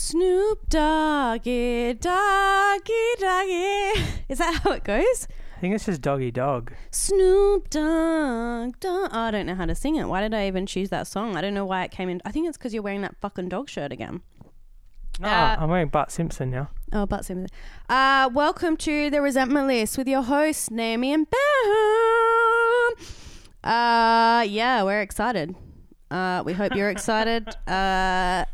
Snoop Doggy Doggy Doggy. Is that how it goes? I think it's just doggy dog. Snoop Dogg Dogg. Oh, I don't know how to sing it. Why did I even choose that song? I don't know why it came in. I think it's because you're wearing that fucking dog shirt again. No, Uh, I'm wearing Bart Simpson now. Oh, but Simpson. Uh, welcome to the Resentment List with your hosts, Naomi and Ben. Uh, yeah, we're excited. Uh, we hope you're excited. Uh,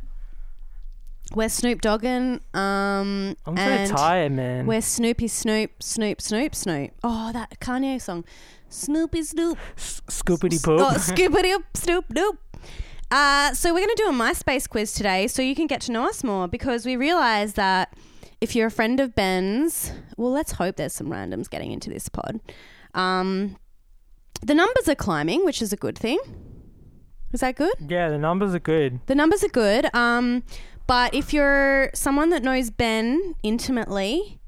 we're Snoop Dogging. Um, I'm and so tired, man. We're Snoopy Snoop Snoop Snoop Snoop. Oh, that Kanye song. Snoopy Snoop. S- Scoopity poop. Oh, scoopity Snoop Doop. Uh, so we're going to do a MySpace quiz today, so you can get to know us more because we realize that if you're a friend of Ben's, well, let's hope there's some randoms getting into this pod. Um, the numbers are climbing, which is a good thing. Is that good? yeah, the numbers are good. The numbers are good. Um, but if you're someone that knows Ben intimately,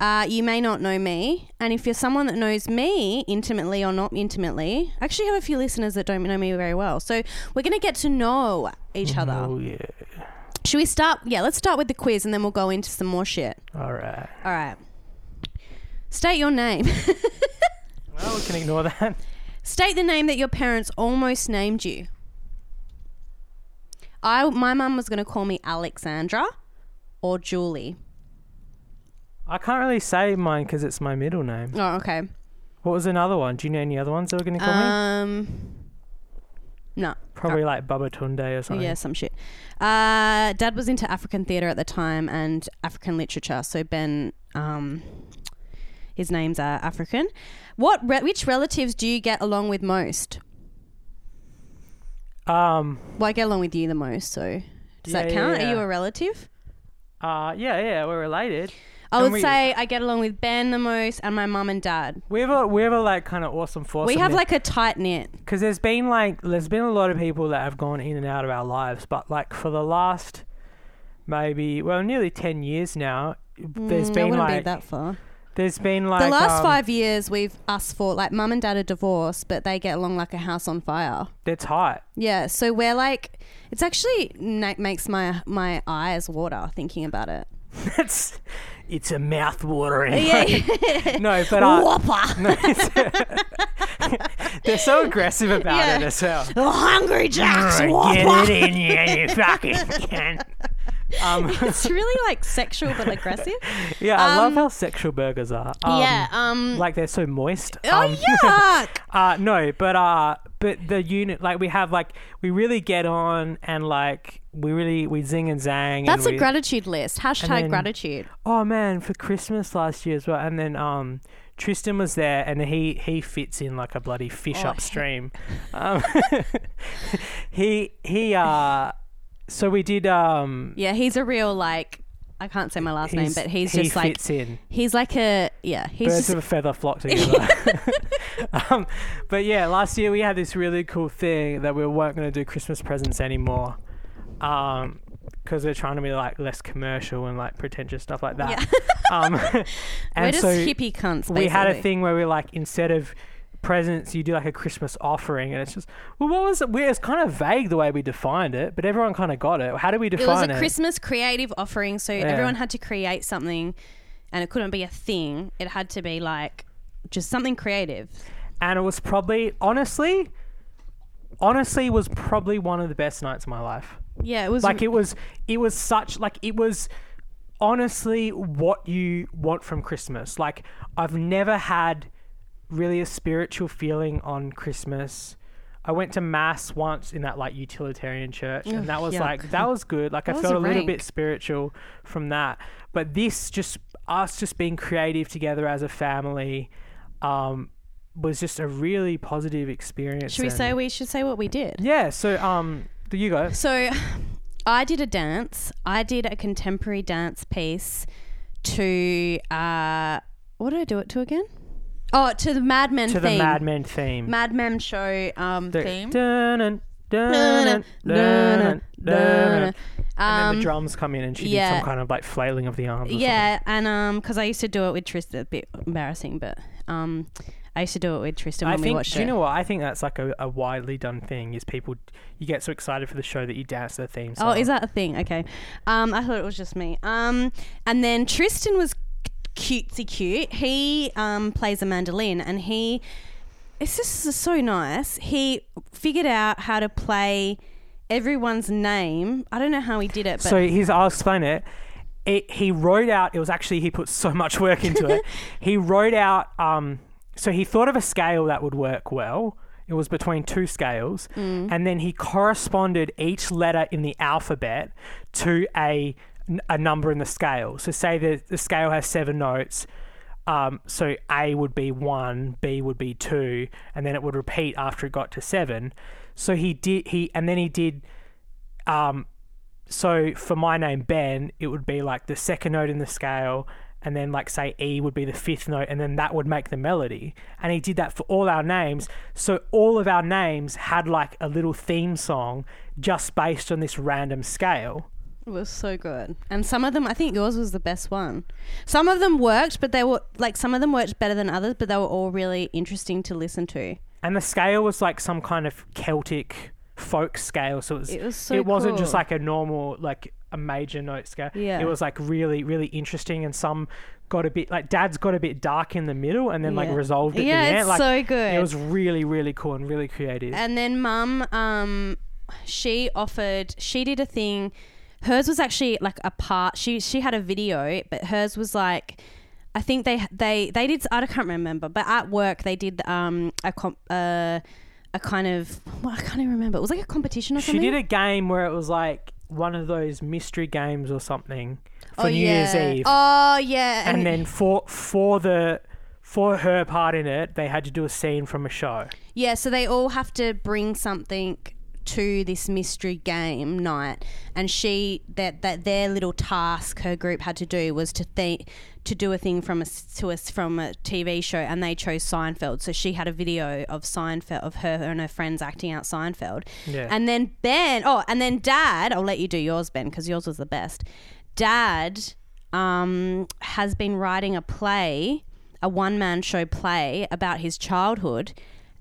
uh, you may not know me. And if you're someone that knows me intimately or not intimately, I actually have a few listeners that don't know me very well. So we're going to get to know each other. Oh yeah. Should we start? Yeah, let's start with the quiz and then we'll go into some more shit. All right. All right. State your name. Well, we can ignore that. State the name that your parents almost named you. I my mum was going to call me Alexandra or Julie. I can't really say mine because it's my middle name. Oh, okay. What was another one? Do you know any other ones that were going to call me? Um, no. Probably like Baba Tunde or something. Yeah, some shit. Uh, Dad was into African theatre at the time and African literature, so Ben, um, his names are African. What? Re- which relatives do you get along with most? Um. Well, I get along with you the most, so does that count? yeah, Are you a relative? Uh. Yeah. Yeah. We're related. I And would we- say I get along with Ben the most and my mum and dad. We have a we have a like kind of awesome force. we have like a tight knit. because there's been like there's been a lot of people that have gone in and out of our lives, but like for the last maybe well nearly ten years now, there's Mm, been like be that far. There's been like the last um, five years, we've us fought. Like mum and dad are divorced, but they get along like a house on fire. They're tight. Yeah, so we're like, it's actually na- makes my my eyes water thinking about it. It's it's a mouth watering. Yeah, no, but uh, Whopper. no, they're so aggressive about Yeah. it as well. The Hungry Jacks. Get Whopper. it in you, you fucking can. Um, It's really like sexual but aggressive. yeah, I love Um, how sexual burgers are. Um, yeah. Um. like they're so moist. oh Um, yuck. Uh no, but uh but the unit like we have like we really get on and like we really we zing and zang That's and a we, gratitude list. Hashtag then- gratitude. Oh man, for Christmas last year as well. And then um Tristan was there and he he fits in like a bloody fish Oh, upstream. Um he he uh so we did um Yeah, he's a real like. I can't say my last name, but he's he just like fits in. he's like a yeah. He's Birds just of a feather flock together. um, but yeah, last year we had this really cool thing that we weren't going to do Christmas presents anymore, because we're trying to be like less commercial and like pretentious stuff like that. Yeah. um, we're just so hippie cunts. we had a thing where we like instead of presents you do like a christmas offering and it's just well what was it? We, it's kind of vague the way we defined it but everyone kind of got it. How do we define It It was a it, Christmas creative offering, so everyone had to create something, and it couldn't be a thing. It had to be like just something creative. and it was probably honestly honestly was probably one of the best nights of my life. Yeah, it was like it was it was such like it was honestly what you want from christmas. Like i've never had really a spiritual feeling on christmas i went to mass once in that like utilitarian church Ugh, and that was yuck. like that was good like That i felt a a little bit spiritual from that but this just us just being creative together as a family um was just a really positive experience Should we say we should say what we did? yeah so um you go So, I did a dance. I did a contemporary dance piece to uh, what did I do it to again? Oh, to the Mad Men theme. to the theme. Mad Men theme. Mad Men show um, The theme. dun-dun, dun-dun, dun-dun, dun-dun. And then Um, the drums come in and she did yeah. some kind of like flailing of the arms. or Yeah, and um, because I used to do it with Tristan, a bit embarrassing, but um, I used to do it with Tristan I when we think. watched Do you know what? I think that's like a, a widely done thing. Is people you get so excited for the show that you dance to the theme song. Oh, is that a thing? Okay. Um, I thought it was just me. Um, and then Tristan was cutesy cute. He um, plays a mandolin and he, it's just so nice. He figured out how to play everyone's name. I don't know how he did it, but So he's. I'll explain it. It, he wrote out. It was actually he put so much work into it. he wrote out. Um, so he thought of a scale that would work well. It was between two scales, Mm. and then he corresponded each letter in the alphabet to a a number in the scale. So say the the scale has seven notes. Um, so A would be one, B would be two, and then it would repeat after it got to seven. So he did he, and then he did um, so for my name Ben, it would be like the second note in the scale, and then like say E would be the fifth note, and then that would make the melody. And he did that for all our names. So all of our names had like a little theme song just based on this random scale. It was so good. And some of them, I think yours was the best one. Some of them worked, but they were like some of them worked better than others, but they were all really interesting to listen to. And the scale was like some kind of Celtic folk scale. So it was It was so it wasn't just like a normal like a major note scale. Yeah. It was like really, really interesting and some got a bit like dad's got a bit dark in the middle and then like resolved at Yeah, the end. it's Like so good. it was really, really cool and really creative. And then mum, um, she offered, she did a thing. Hers was actually like a part. She she had a video, but hers was like, I think they they they did. I can't remember, but at work they did um a comp uh, a kind of well, I can't even remember. It was like a competition or she did a game where it was like one of those mystery games or something for oh, New yeah. Year's Eve. Oh yeah, and then for for the for her part in it, they had to do a scene from a show. Yeah, so they all have to bring something to this mystery game night, and she that that their little task her group had to do was to think to do a thing from a to us from a TV show, and they chose Seinfeld. So she had a video of Seinfeld of her and her friends acting out Seinfeld, Yeah. and then Ben. Oh, and then Dad. I'll let you do yours, Ben, because yours was the best. Dad um, has been writing a play, a one man show play about his childhood,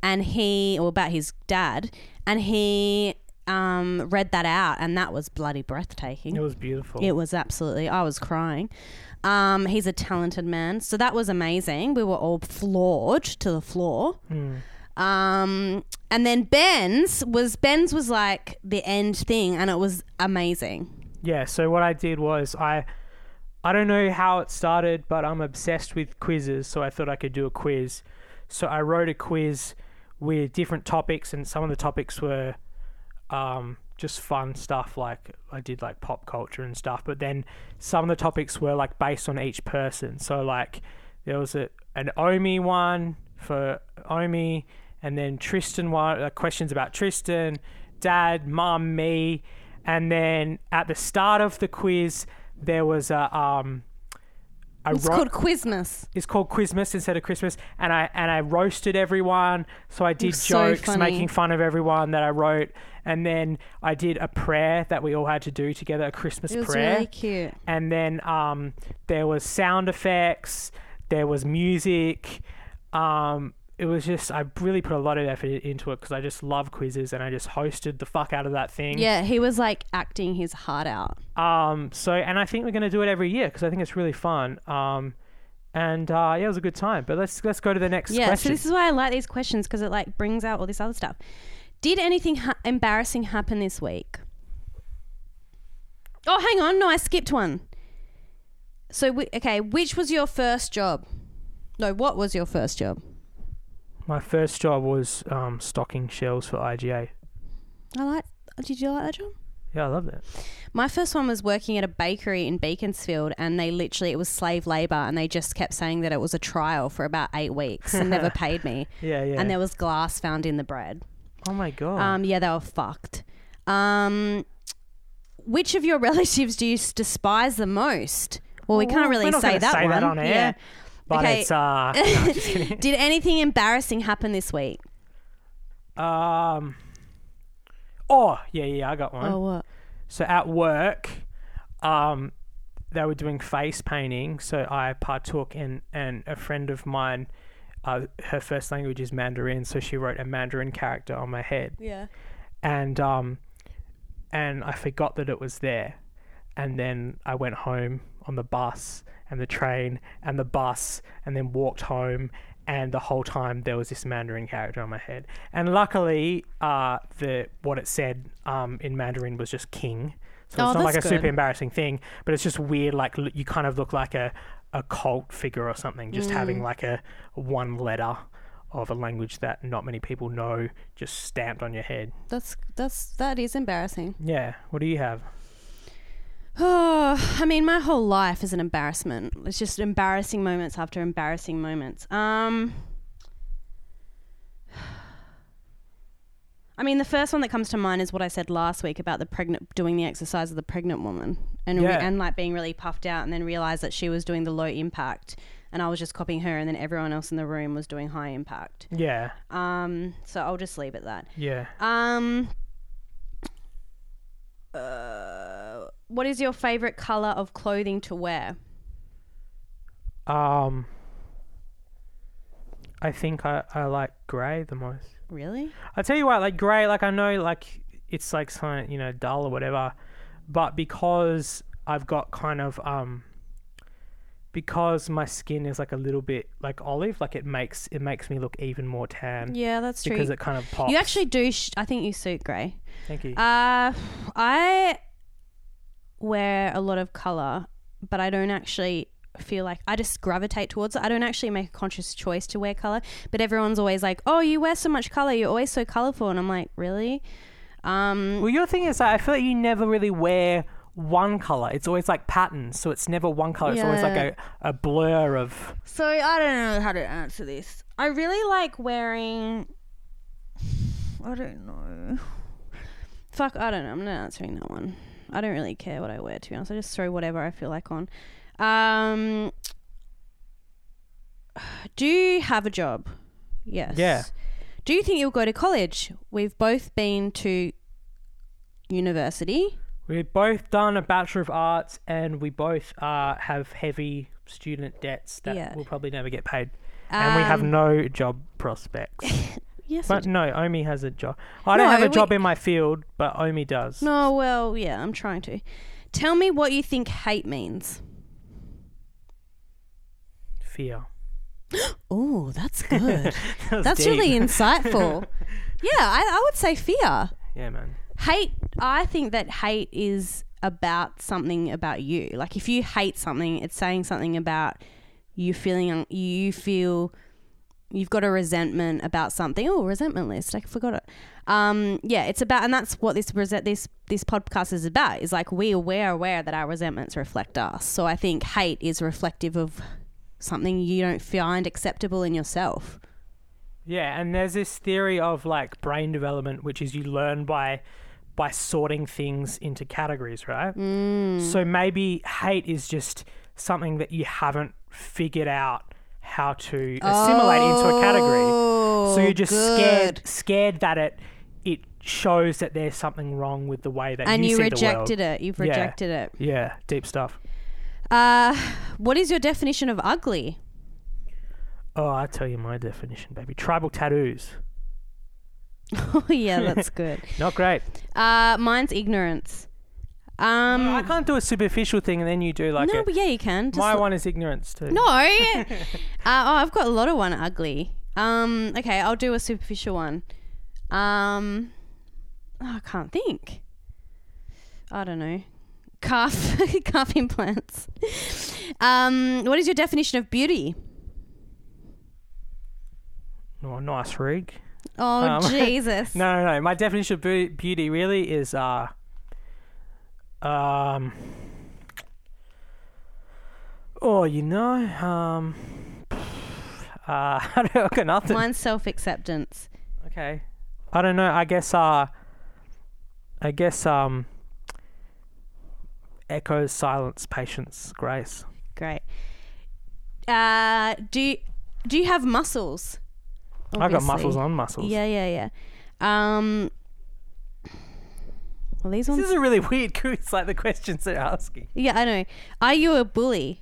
and he, or about his dad, and he um, read that out, and that was bloody breathtaking. It was beautiful. It was absolutely. I was crying. Um, he's a talented man, so that was amazing. We were all floored to the floor. Mm. Um, and then Ben's was Ben's was like the end thing, and it was amazing. Yeah, so what I did was I I don't know how it started, but I'm obsessed with quizzes, so I thought I could do a quiz. So I wrote a quiz with different topics and some of the topics were um just fun stuff like I did like pop culture and stuff, but then some of the topics were like based on each person. So like there was a an Omi one for Omi and then Tristan one uh, questions about Tristan, dad, mum, me, and then at the start of the quiz there was a um I It's wrote, called Quizmas. it's called Quizmas instead of Christmas, and I and I roasted everyone. So I did so jokes funny. making fun of everyone that I wrote, and then I did a prayer that we all had to do together, a Christmas It was prayer, really cute. and then um, there was sound effects, there was music. Um, it was just I really put a lot of effort into it because I just love quizzes, and I just hosted the fuck out of that thing. Yeah, he was like acting his heart out. Um, so, and I think we're going to do it every year because I think it's really fun. Um, and uh, yeah, it was a good time. But let's let's go to the next Yeah, so question. this is why I like these questions because it like brings out all this other stuff. Did anything ha- embarrassing happen this week? Oh, hang on, no, I skipped one. So, we, okay, which was your first job? No, what was your first job? My first job was um, stocking shelves for IGA. I like. Did you like that job? Yeah, I loved that. My first one was working at a bakery in Beaconsfield, and they literally it was slave labor, and they just kept saying that it was a trial for about eight weeks and never paid me. Yeah, yeah. And there was glass found in the bread. oh my god. Um, yeah, they were fucked. Um, which of your relatives do you s- despise the most? Well, we can't really we're not say gonna that say one. that on air. Yeah. But okay. it's uh. no. Did anything embarrassing happen this week? um. Oh yeah, yeah, I got one. Oh, what? So at work, um, they were doing face painting. So I partook in, and a friend of mine uh, her first language is Mandarin, so she wrote a Mandarin character on my head, Yeah. and um, and I forgot that it was there, and then I went home on the bus and the train and the bus, and then walked home, and the whole time there was this Mandarin character on my head, and luckily, uh, the what it said um in Mandarin was just King. So Oh, it's not like a that's super embarrassing thing, but it's just weird. Like l- you kind of look like a, a cult figure or something, just having Mm. like a one letter of a language that not many people know just stamped on your head. That's that's that is embarrassing. Yeah. What do you have? Oh, I mean, my whole life is an embarrassment. It's just embarrassing moments after embarrassing moments. Um, I mean, the first one that comes to mind is what I said last week about the pregnant doing the exercise of the pregnant woman, and re- and like being really puffed out, and then realized that she was doing the low impact, and I was just copying her, and then everyone else in the room was doing high impact. Yeah. Um, so I'll just leave it at that. Yeah. Um. Uh, what is your favorite color of clothing to wear? Um. I think I, I like grey the most. Really? I tell you what, like grey, like I know, like it's like something you know dull or whatever, but because I've got kind of um, because my skin is like a little bit like olive, like it makes it makes me look even more tan Yeah, that's true. because it kind of pops. you actually do. Sh- I think you suit grey. thank you. Uh, I wear a lot of color, but I don't actually feel like I just gravitate towards it. I don't actually make a conscious choice to wear color, but everyone's always like, "Oh, you wear so much color. You're always so colorful," and I'm like, "Really?" Um, well, your thing is, that I feel like you never really wear one color. It's always like patterns, so it's never one color. It's always like a, a blur of. So I don't know how to answer this. I really like wearing. I don't know. Fuck, I don't know. I'm not answering that one. I don't really care what I wear. To be honest, I just throw whatever I feel like on. Um, do you have a job? Yes. Yeah. Do you think you'll go to college? We've both been to university. We've both done a Bachelor of Arts, and we both uh, have heavy student debts that Yeah. will probably never get paid. and we have Um, no job prospects. Yes. but no, Omi has a job. I don't No, have a we- job in my field, but Omi does. No, well, yeah, I'm trying to. Tell me what you think hate means. Fear. Oh, that's good. That was that's deep. really insightful. yeah, I, I would say fear. Yeah, man. Hate, I think that hate is about something about you. Like if you hate something, it's saying something about you feeling, un- you feel you've got a resentment about something. Oh, resentment list. I forgot it. Um, yeah, it's about, and that's what this this this podcast is about. Is like we we're aware that our resentments reflect us. So I think hate is reflective of something you don't find acceptable in yourself. Yeah, and there's this theory of like brain development, which is you learn by by sorting things into categories, right? Mm. So maybe hate is just something that you haven't figured out how to assimilate into a category. So you're just Oh, good. scared scared that it it shows that there's something wrong with the way that and you, you see rejected the world. it. You've Yeah. rejected it. Yeah, deep stuff. Uh, what is your definition of ugly? Oh, I tell you my definition, baby. Tribal tattoos. oh yeah, that's good. Not great. Uh, mine's ignorance. Um, I can't do a superficial thing and then you do like no, a, but yeah, you can. Just my l- one is ignorance too. No. uh, oh, I've got a lot of one ugly. Um, okay, I'll do a superficial one. Um, oh, I can't think. I don't know. Calf, calf implants. Um, what is your definition of beauty? Oh, nice rig. Oh Um, Jesus! No, no, no. My definition of beau- beauty really is uh um Oh, you know, um uh I don't got nothing. Mine's self acceptance. Okay. I don't know. I guess uh I guess um echoes silence patience grace. Great. Uh, do you, do you have muscles? I've got muscles on muscles. Yeah, yeah, yeah. Um, these This ones. is a really weird quiz, like the questions they're asking. yeah, I know. Are you a bully?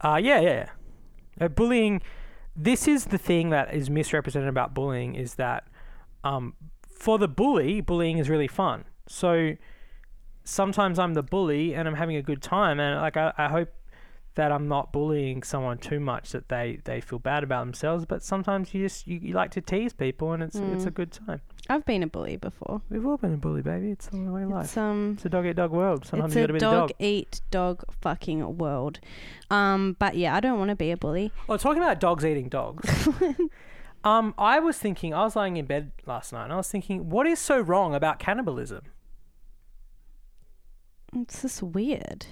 Uh, yeah, yeah, yeah. Uh, bullying, this is the thing that is misrepresented about bullying is that um, for the bully, bullying is really fun. So sometimes I'm the bully and I'm having a good time, and like I, I hope that I'm not bullying someone too much that they, they feel bad about themselves. But sometimes you just you, you like to tease people, and it's it's a Mm. good time. I've been a bully before. We've all been a bully, baby. It's the way life. It's um It's a dog eat dog world. Sometimes it's you a dog, dog. eat dog fucking world. Um but yeah, I don't want to be a bully. Well, talking about dogs eating dogs. um, I was thinking, I was lying in bed last night, and I was thinking, what is so wrong about cannibalism? It's just weird.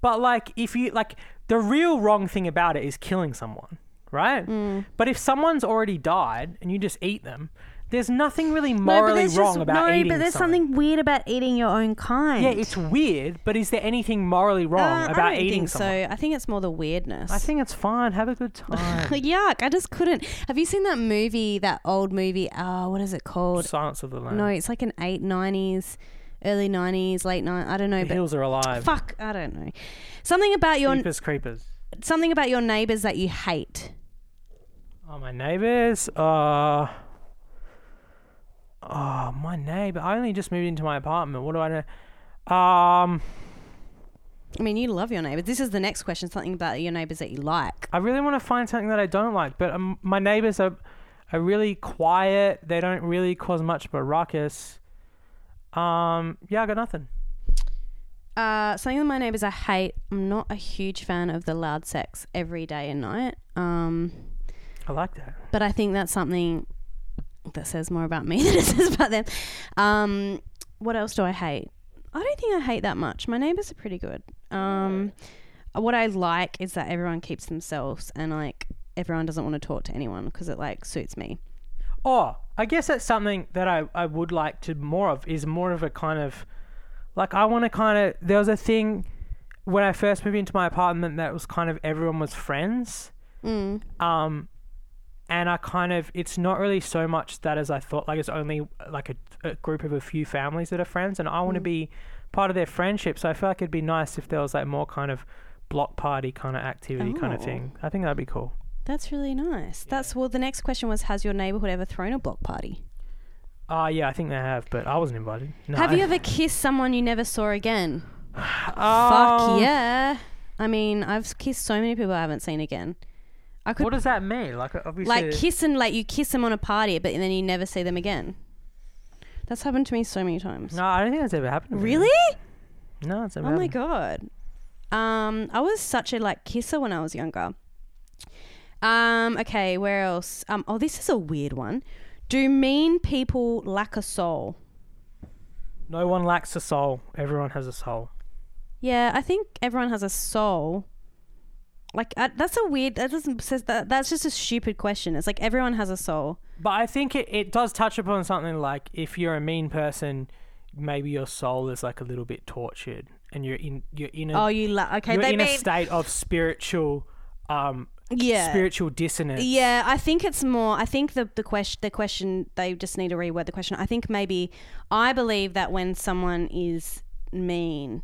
But like, if you like, the real wrong thing about it is killing someone, right? Mm. But if someone's already died and you just eat them, there's nothing really No, morally there's wrong just- about no, eating but there's someone. something weird about eating your own kind. Yeah, it's weird, but is there anything morally wrong Uh, about I don't eating think someone? so. I think it's more the weirdness. I think it's fine. Have a good time. Yuck! I just couldn't. Have you seen that movie? That old movie? Oh, what is it called? Silence of the Lambs. No, it's like an eight nineties, early nineties, late nine. I don't know, the but hills are alive. fuck, I don't know. Something about your Creepers, creepers. something about your neighbors that you hate. Oh, my neighbors. Uh, oh, my neighbor. I only just moved into my apartment. What do I know? Um, I mean, you love your neighbors. This is the next question. Something about your neighbors that you like. I really want to find something that I don't like, but um, my neighbors are are really quiet. They don't really cause much of a ruckus. Um, yeah, I got nothing. Uh, something that my neighbors I hate. I'm not a huge fan of the loud sex every day and night. Um, I like that. but I think that's something that says more about me than it says about them. Um, what else do I hate? I don't think I hate that much. My neighbors are pretty good. Um, what I like is that everyone keeps themselves and like everyone doesn't want to talk to anyone because it like suits me. Oh, I guess that's something that I, I would like to more of is more of a kind of like I want to kind of there was a thing when I first moved into my apartment that was kind of everyone was friends. Mm. Um and I kind of it's not really so much that as I thought like it's only like a, a group of a few families that are friends and I want to Mm. be part of their friendship so I feel like it'd be nice if there was like more kind of block party kind of activity kind of Oh. thing. I think that'd be cool. That's really nice. That's well. The next question was: Has your neighborhood ever thrown a block party? Uh yeah, I think they have, but I wasn't invited. No. Have you ever kissed someone you never saw again? Um, Fuck yeah! I mean, I've kissed so many people I haven't seen again. I could What does that mean? Like obviously like kissing, like you kiss them on a party, but then you never see them again. That's happened to me so many times. No, I don't think that's ever happened. to me. Really? No, it's never Oh my god. Um, I was such a like kisser when I was younger. Um, okay, where else? Um, oh, this is a weird one. Do mean people lack a soul? No one lacks a soul. Everyone has a soul. Yeah, I think everyone has a soul. Like uh, that's a weird. That doesn't says that. That's just a stupid question. It's like everyone has a soul. But I think it, it does touch upon something like if you're a mean person, maybe your soul is like a little bit tortured, and you're in you're in a Oh, you la- okay? you're They in a state of spiritual um yeah. spiritual dissonance. Yeah, I think it's more. I think the the question the question they just need to reword the question. I think maybe I believe that when someone is mean,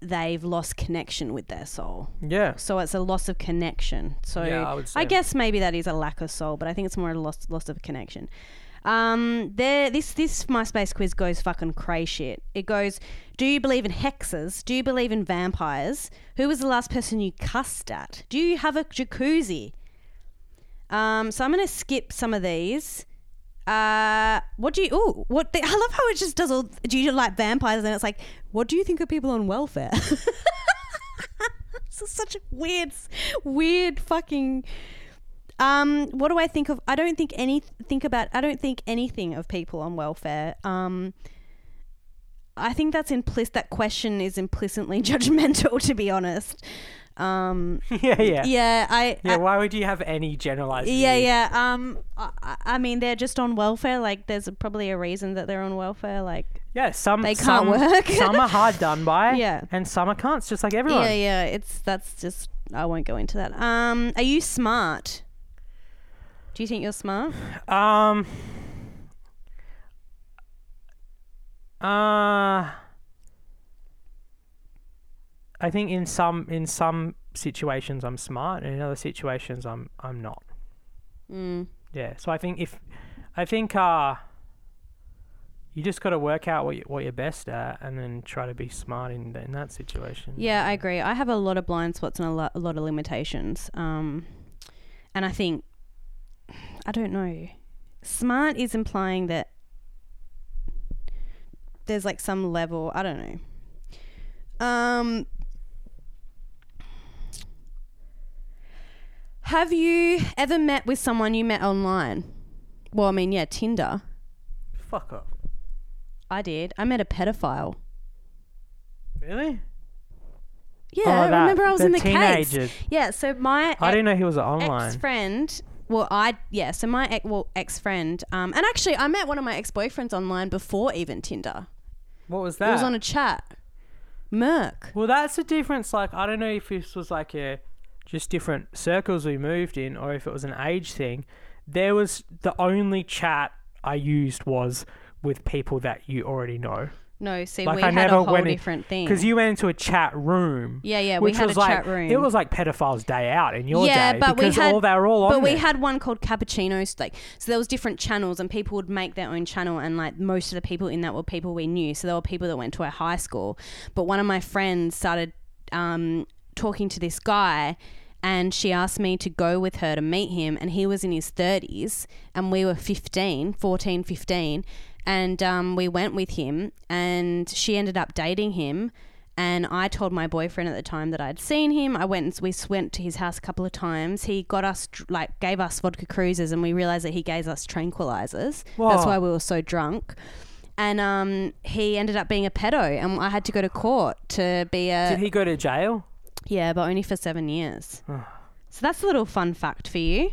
they've lost connection with their soul. Yeah. So it's a loss of connection. So Yeah, I would say. guess maybe that is a lack of soul, but I think it's more a loss loss of connection. Um, there, this this MySpace quiz goes fucking cray shit. It goes, do you believe in hexes? Do you believe in vampires? Who was the last person you cussed at? Do you have a jacuzzi? Um, so I'm gonna skip some of these. Uh, what do you? Oh, what? The, I love how it just does all. Do you like vampires? And it's like, what do you think of people on welfare? This is such a weird, weird fucking. Um, what do I think of? I don't think any think about. I don't think anything of people on welfare. Um, I think that's implicit. That question is implicitly judgmental. To be honest. Um, yeah, yeah. yeah, I. Yeah, I- why would you have any generalized yeah, view? yeah. Um, I, I- mean, they're just on welfare. Like, there's probably a reason that they're on welfare. Like, Yeah, some They can't some, work. some are hard done by. Yeah. And some are cunts, just like everyone. yeah, yeah. It's that's just. I won't go into that. Um, are you smart? Do you think you're smart? Um. Uh. I think in some in some situations I'm smart, and in other situations I'm I'm not. Mm. Yeah. So I think if I think uh you just got to work out what you, what you're best at and then try to be smart in in that situation. Yeah, I agree. I have a lot of blind spots and a lot, a lot of limitations. Um, and I think, I don't know, smart is implying that there's like some level. I don't know. Um, have you ever met with someone you met online? Well, I mean, yeah, Tinder. Fuck off. I did. I met a pedophile. Really? Yeah, Oh, that- remember I was in the teenagers. case. Yeah, so my I didn't know he was online. friend. Well, I yeah. So my ex, well ex friend. Um, and actually, I met one of my ex boyfriends online before even Tinder. What was that? It was on a chat. Merc. well, that's the difference. Like, I don't know if this was like a just different circles we moved in, or if it was an age thing. There was the only chat I used was with people that you already know, No, see, Like, we I had a whole went in- different thing. because you went into a chat room. yeah, yeah, we which had was a like chat room. it was like pedophiles' day out in your Yeah, day but we because had- all they were all on but we there. had one called cappuccinos like so there was different channels and people would make their own channel and like most of the people in that were people we knew so there were people that went to our high school but one of my friends started um, talking to this guy and she asked me to go with her to meet him and he was in his 30s and we were 15 14 15 and um, we went with him and she ended up dating him and I told my boyfriend at the time that I'd seen him. I went and we went to his house a couple of times. He got us like gave us vodka Cruisers, and we realized that he gave us tranquilizers. That's why we were so drunk. And um, he ended up being a pedo, and I had to go to court to be a Did he go to jail? yeah, but only for seven years. so that's a little fun fact for you,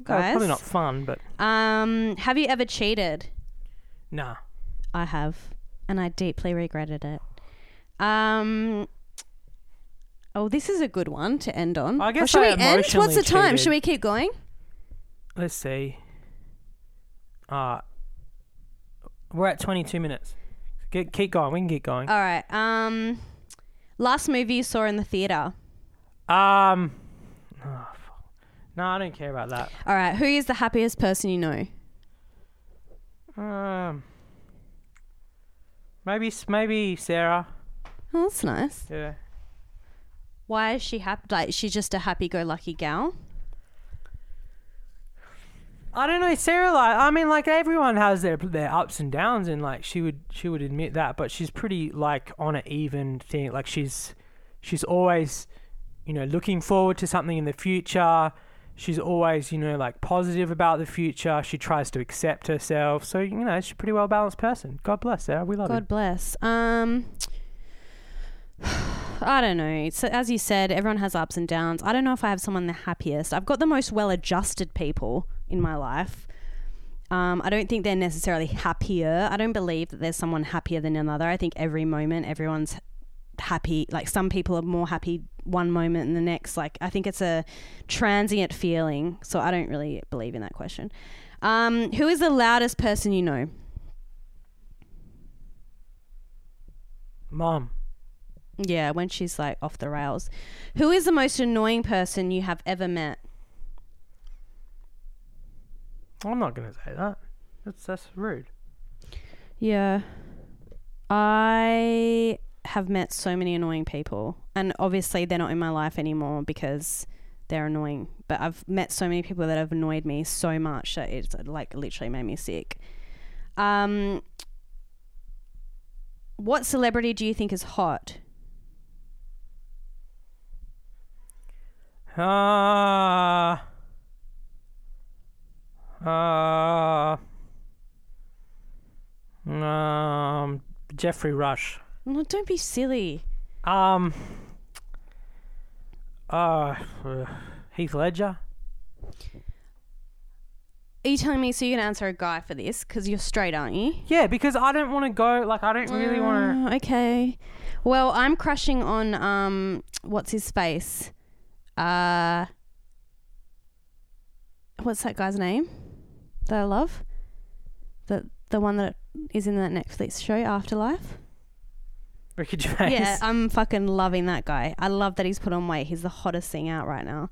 Oh, guys. probably not fun, but Um, have you ever cheated? Nah. I have, and I deeply regretted it. Um. Oh, this is a good one to end on. I Oh, guess should I we end? What's the time? cheated. Should we keep going? Let's see. Uh we're at 22 minutes. Get, keep going. We can keep going. All right. Um, last movie you saw in the theater. Um. Oh, fuck. no, I don't care about that. All right. Who is the happiest person you know? Um. Maybe maybe Sarah. Oh, that's nice. Yeah. Why is she happy? Like she's just a happy-go-lucky gal. I don't know, Sarah. Like, I mean, like everyone has their their ups and downs, and like she would she would admit that, but she's pretty like on an even thing. Like she's she's always, you know, looking forward to something in the future. She's always, you know, like positive about the future. She tries to accept herself. So you know, she's a pretty well balanced person. God bless Sarah. We love her. God bless. Um, I don't know. So as you said, everyone has ups and downs. I don't know if I have someone the happiest. I've got the most well-adjusted people in my life. Um, I don't think they're necessarily happier. I don't believe that there's someone happier than another. I think every moment everyone's happy. Like some people are more happy one moment and the next. Like I think it's a transient feeling. So I don't really believe in that question. Um, who is the loudest person you know? Mom. Yeah, when she's like off the rails. Who is the most annoying person you have ever met? I'm not gonna say that. That's that's rude. Yeah. I have met so many annoying people. And obviously they're not in my life anymore because they're annoying. But I've met so many people that have annoyed me so much that it's like literally made me sick. Um what celebrity do you think is hot? Uh, uh, um, Geoffrey Rush. No, don't be silly. Um, uh, Heath Ledger. Are you telling me so you can answer a guy for this? Because you're straight, aren't you? Yeah, because I don't want to go. Like, I don't really want to. okay. Well, I'm crushing on um, what's his face? Uh, what's that guy's name that I love? The the one that is in that Netflix show Afterlife. To. Ricky Gervais. Yeah, I'm fucking loving that guy. I love that he's put on weight. He's the hottest thing out right now.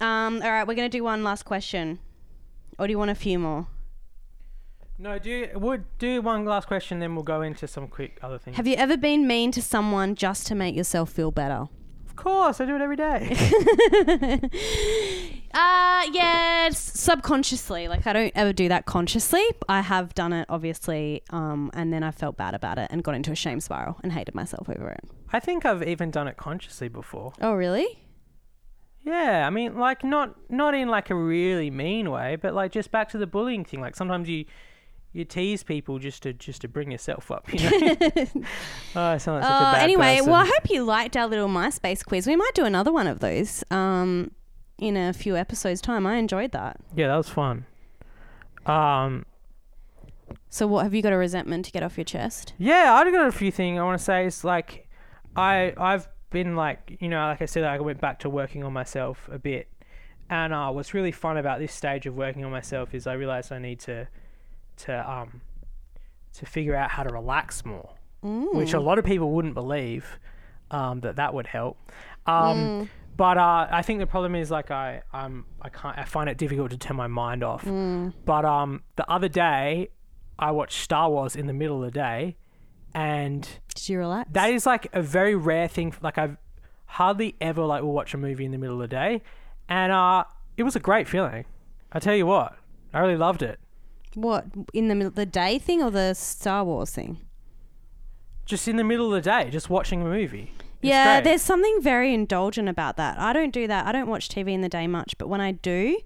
Um, all right, we're gonna do one last question. Or do you want a few more? No, do we'll do one last question, then we'll go into some quick other things. Have you ever been mean to someone just to make yourself feel better? Of course, I do it every day. Uh yeah, s- subconsciously. Like I don't ever do that consciously. I have done it obviously, um, and then I felt bad about it and got into a shame spiral and hated myself over it. I think I've even done it consciously before. Oh really? Yeah, I mean, like not not in like a really mean way, but like just back to the bullying thing. Like sometimes you you tease people just to just to bring yourself up. You know. oh, I sound like such a Uh, bad anyway, person. well, I hope you liked our little MySpace quiz. We might do another one of those um, in a few episodes' time. I enjoyed that. yeah, that was fun. Um, So, what have you got a resentment to get off your chest? yeah, I've got a few things I want to say. It's like, I I've been like you know like I said I went back to working on myself a bit, and uh, what's really fun about this stage of working on myself is I realized I need to to um to figure out how to relax more. which a lot of people wouldn't believe um, that that would help. Um, But uh, I think the problem is like I um I can't I find it difficult to turn my mind off. But um the other day I watched Star Wars in the middle of the day, and Did you relax? that is like a very rare thing. Like I've hardly ever like will watch a movie in the middle of the day, and uh it was a great feeling. I tell you what, I really loved it. What in the middle the day thing or the Star Wars thing? Just in the middle of the day, just watching a movie. It's yeah, great. there's something very indulgent about that. I don't do that. I don't watch TV in the day much, but when I do,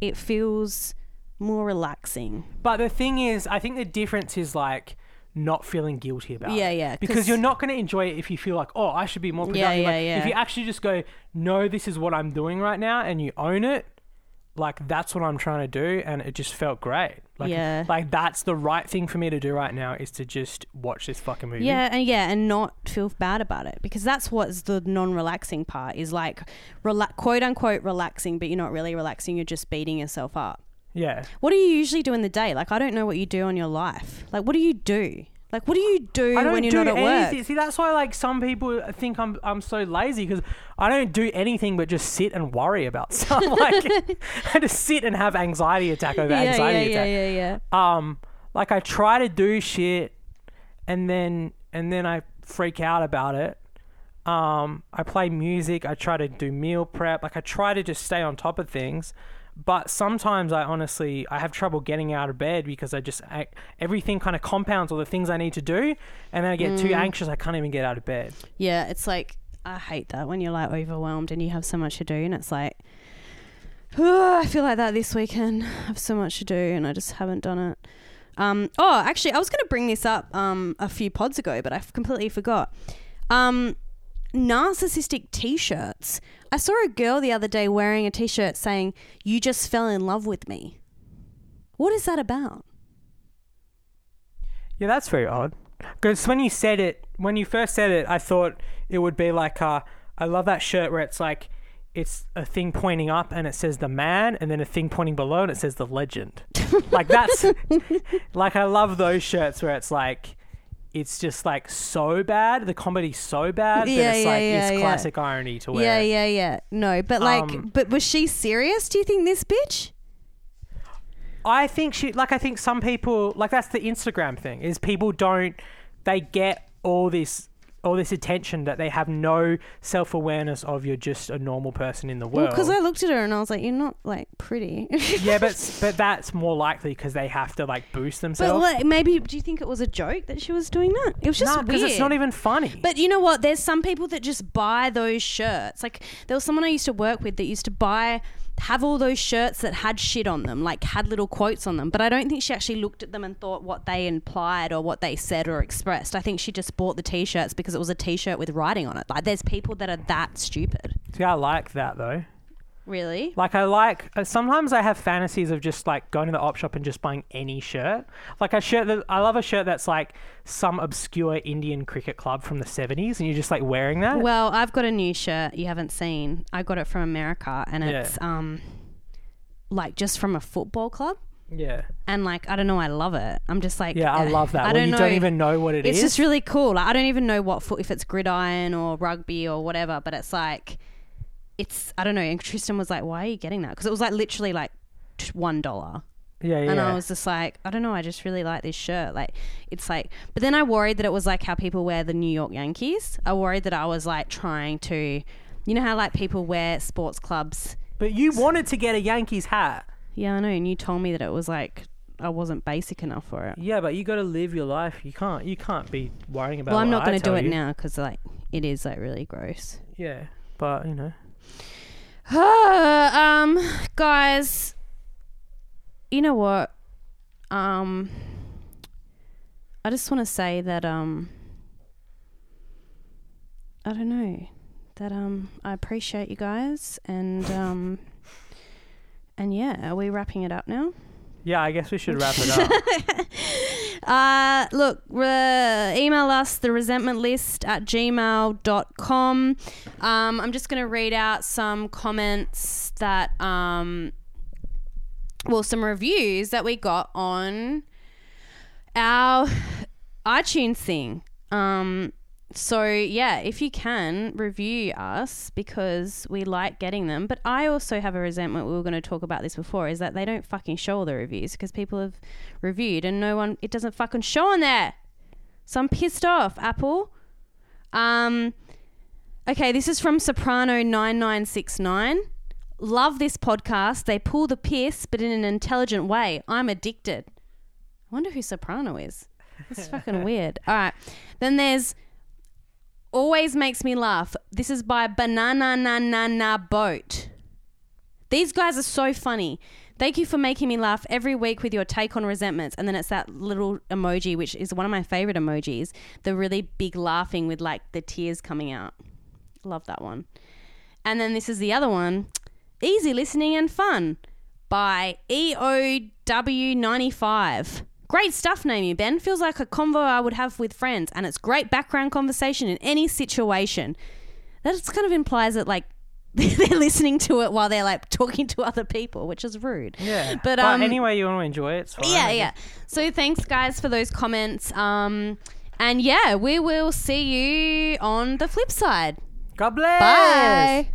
it feels more relaxing. But the thing is, I think the difference is like not feeling guilty about Yeah, it. yeah, yeah. Because you're not going to enjoy it if you feel like, oh, I should be more productive. Yeah, yeah, like, yeah. If you actually just go, no, this is what I'm doing right now, and you own it, like that's what I'm trying to do, and it just felt great. Like, Yeah. like that's the right thing for me to do right now is to just watch this fucking movie. Yeah, and yeah, and not feel bad about it because that's what's the non-relaxing part is like rela- quote unquote relaxing, but you're not really relaxing. You're just beating yourself up. Yeah. What do you usually do in the day? Like I don't know what you do on your life. Like what do you do? Like what do you do I don't when you're do not at anything. work? See, that's why like some people think I'm I'm so lazy because I don't do anything but just sit and worry about stuff. like I just sit and have anxiety attack over Yeah, yeah, anxiety yeah, attack. yeah, yeah. Um, like I try to do shit, and then and then I freak out about it. Um, I play music. I try to do meal prep. Like I try to just stay on top of things. But sometimes I honestly I have trouble getting out of bed because I just I, everything kind of compounds all the things I need to do, and then I get too Mm. anxious I can't even get out of bed. Yeah, it's like I hate that when you're like overwhelmed and you have so much to do, and it's like, I feel like that this weekend. I have so much to do, and I just haven't done it. Um, oh, actually, I was going to bring this up um, a few pods ago, but I completely forgot. Um, narcissistic T-shirts. I saw a girl the other day wearing a T-shirt saying, "You just fell in love with me." What is that about? Yeah, that's very odd. Because when you said it, when you first said it, I thought it would be like, uh, I love that shirt where it's like, it's a thing pointing up and it says the man, and then a thing pointing below and it says the legend. like that's, like I love those shirts where it's like, it's just like so bad, the comedy's so bad Yeah, that it's yeah, like yeah, it's classic irony to wear. Yeah, yeah, yeah. No, but like, Um, but was she serious? Do you think this bitch? I think she like I think some people like that's the Instagram thing is people don't they get all this all this attention that they have no self awareness of you're just a normal person in the world. because I looked at her and I was like, "You're not like pretty." yeah, but but that's more likely because they have to like boost but themselves. like, maybe do you think it was a joke that she was doing that? It was just Nah, weird. it's not even funny. But you know what? There's some people that just buy those shirts. Like there was someone I used to work with that used to buy have all those shirts that had shit on them, like had little quotes on them. But I don't think she actually looked at them and thought what they implied or what they said or expressed. I think she just bought the t-shirts because it was a t-shirt with writing on it. Like there's people that are that stupid. See, I like that though. Really? Like I like uh, sometimes I have fantasies of just like going to the op shop and just buying any shirt. Like a shirt that I love a shirt that's like some obscure Indian cricket club from the 70s and you're just like wearing that. Well, I've got a new shirt you haven't seen. I got it from America and Yeah. it's um like just from a football club. yeah. And like I don't know, I love it. I'm just like Yeah, I eh, love that. I well, don't you know. don't even know what it it's is. just really cool. Like, I don't even know what foot if it's gridiron or rugby or whatever, but it's like it's I don't know. And Tristan was like, "Why are you getting that?" Because it was like literally like one dollar. Yeah, yeah. And I was just like, I don't know, I just really like this shirt. Like, it's like, but then I worried that it was like how people wear the New York Yankees. I worried that I was like trying to, you know, how like people wear sports clubs. but you wanted to get a Yankees hat. Yeah, I know. And you told me that it was like, I wasn't basic enough for it. Yeah, but you got to live your life. You can't. You can't be worrying about. It. Well, I'm not going to do it you. now because like it is like really gross. Yeah, but you know. Um, guys, you know what? Um, I just want to say that um, I don't know that um, I appreciate you guys and um, and yeah, are we wrapping it up now? Yeah, I guess we should wrap it up. Uh, look, re- email us the resentment list at gmail.com. Um, I'm just going to read out some comments that, um, well, some reviews that we got on our iTunes thing. Um, so yeah, if you can review us because we like getting them. But I also have a resentment. We were going to talk about this before. Is that they don't fucking show all the reviews because people have reviewed and no one. It doesn't fucking show on there. So I'm pissed off, Apple. Um. Okay, this is from Soprano nine nine six nine. Love this podcast. They pull the piss, but in an intelligent way. I'm addicted. I wonder who Soprano is. That's fucking weird. All right. Then there's always makes me laugh. This is by Banana Na Na Na Boat. These guys are so funny. Thank you for making me laugh every week with your take on resentments. And then it's that little emoji, which is one of my favorite emojis. The really big laughing with like the tears coming out. Love that one. And then this is the other one Easy listening and fun by E EOW95. Great stuff, Naomi Ben. Feels like a convo I would have with friends, and it's great background conversation in any situation. That kind of implies that, like, they're listening to it while they're like talking to other people, which is rude. Yeah, But, um, anyway, you want to enjoy it. It's fine. Yeah, yeah. So thanks, guys, for those comments. Um, and yeah, we will see you on the flip side. God bless. Bye.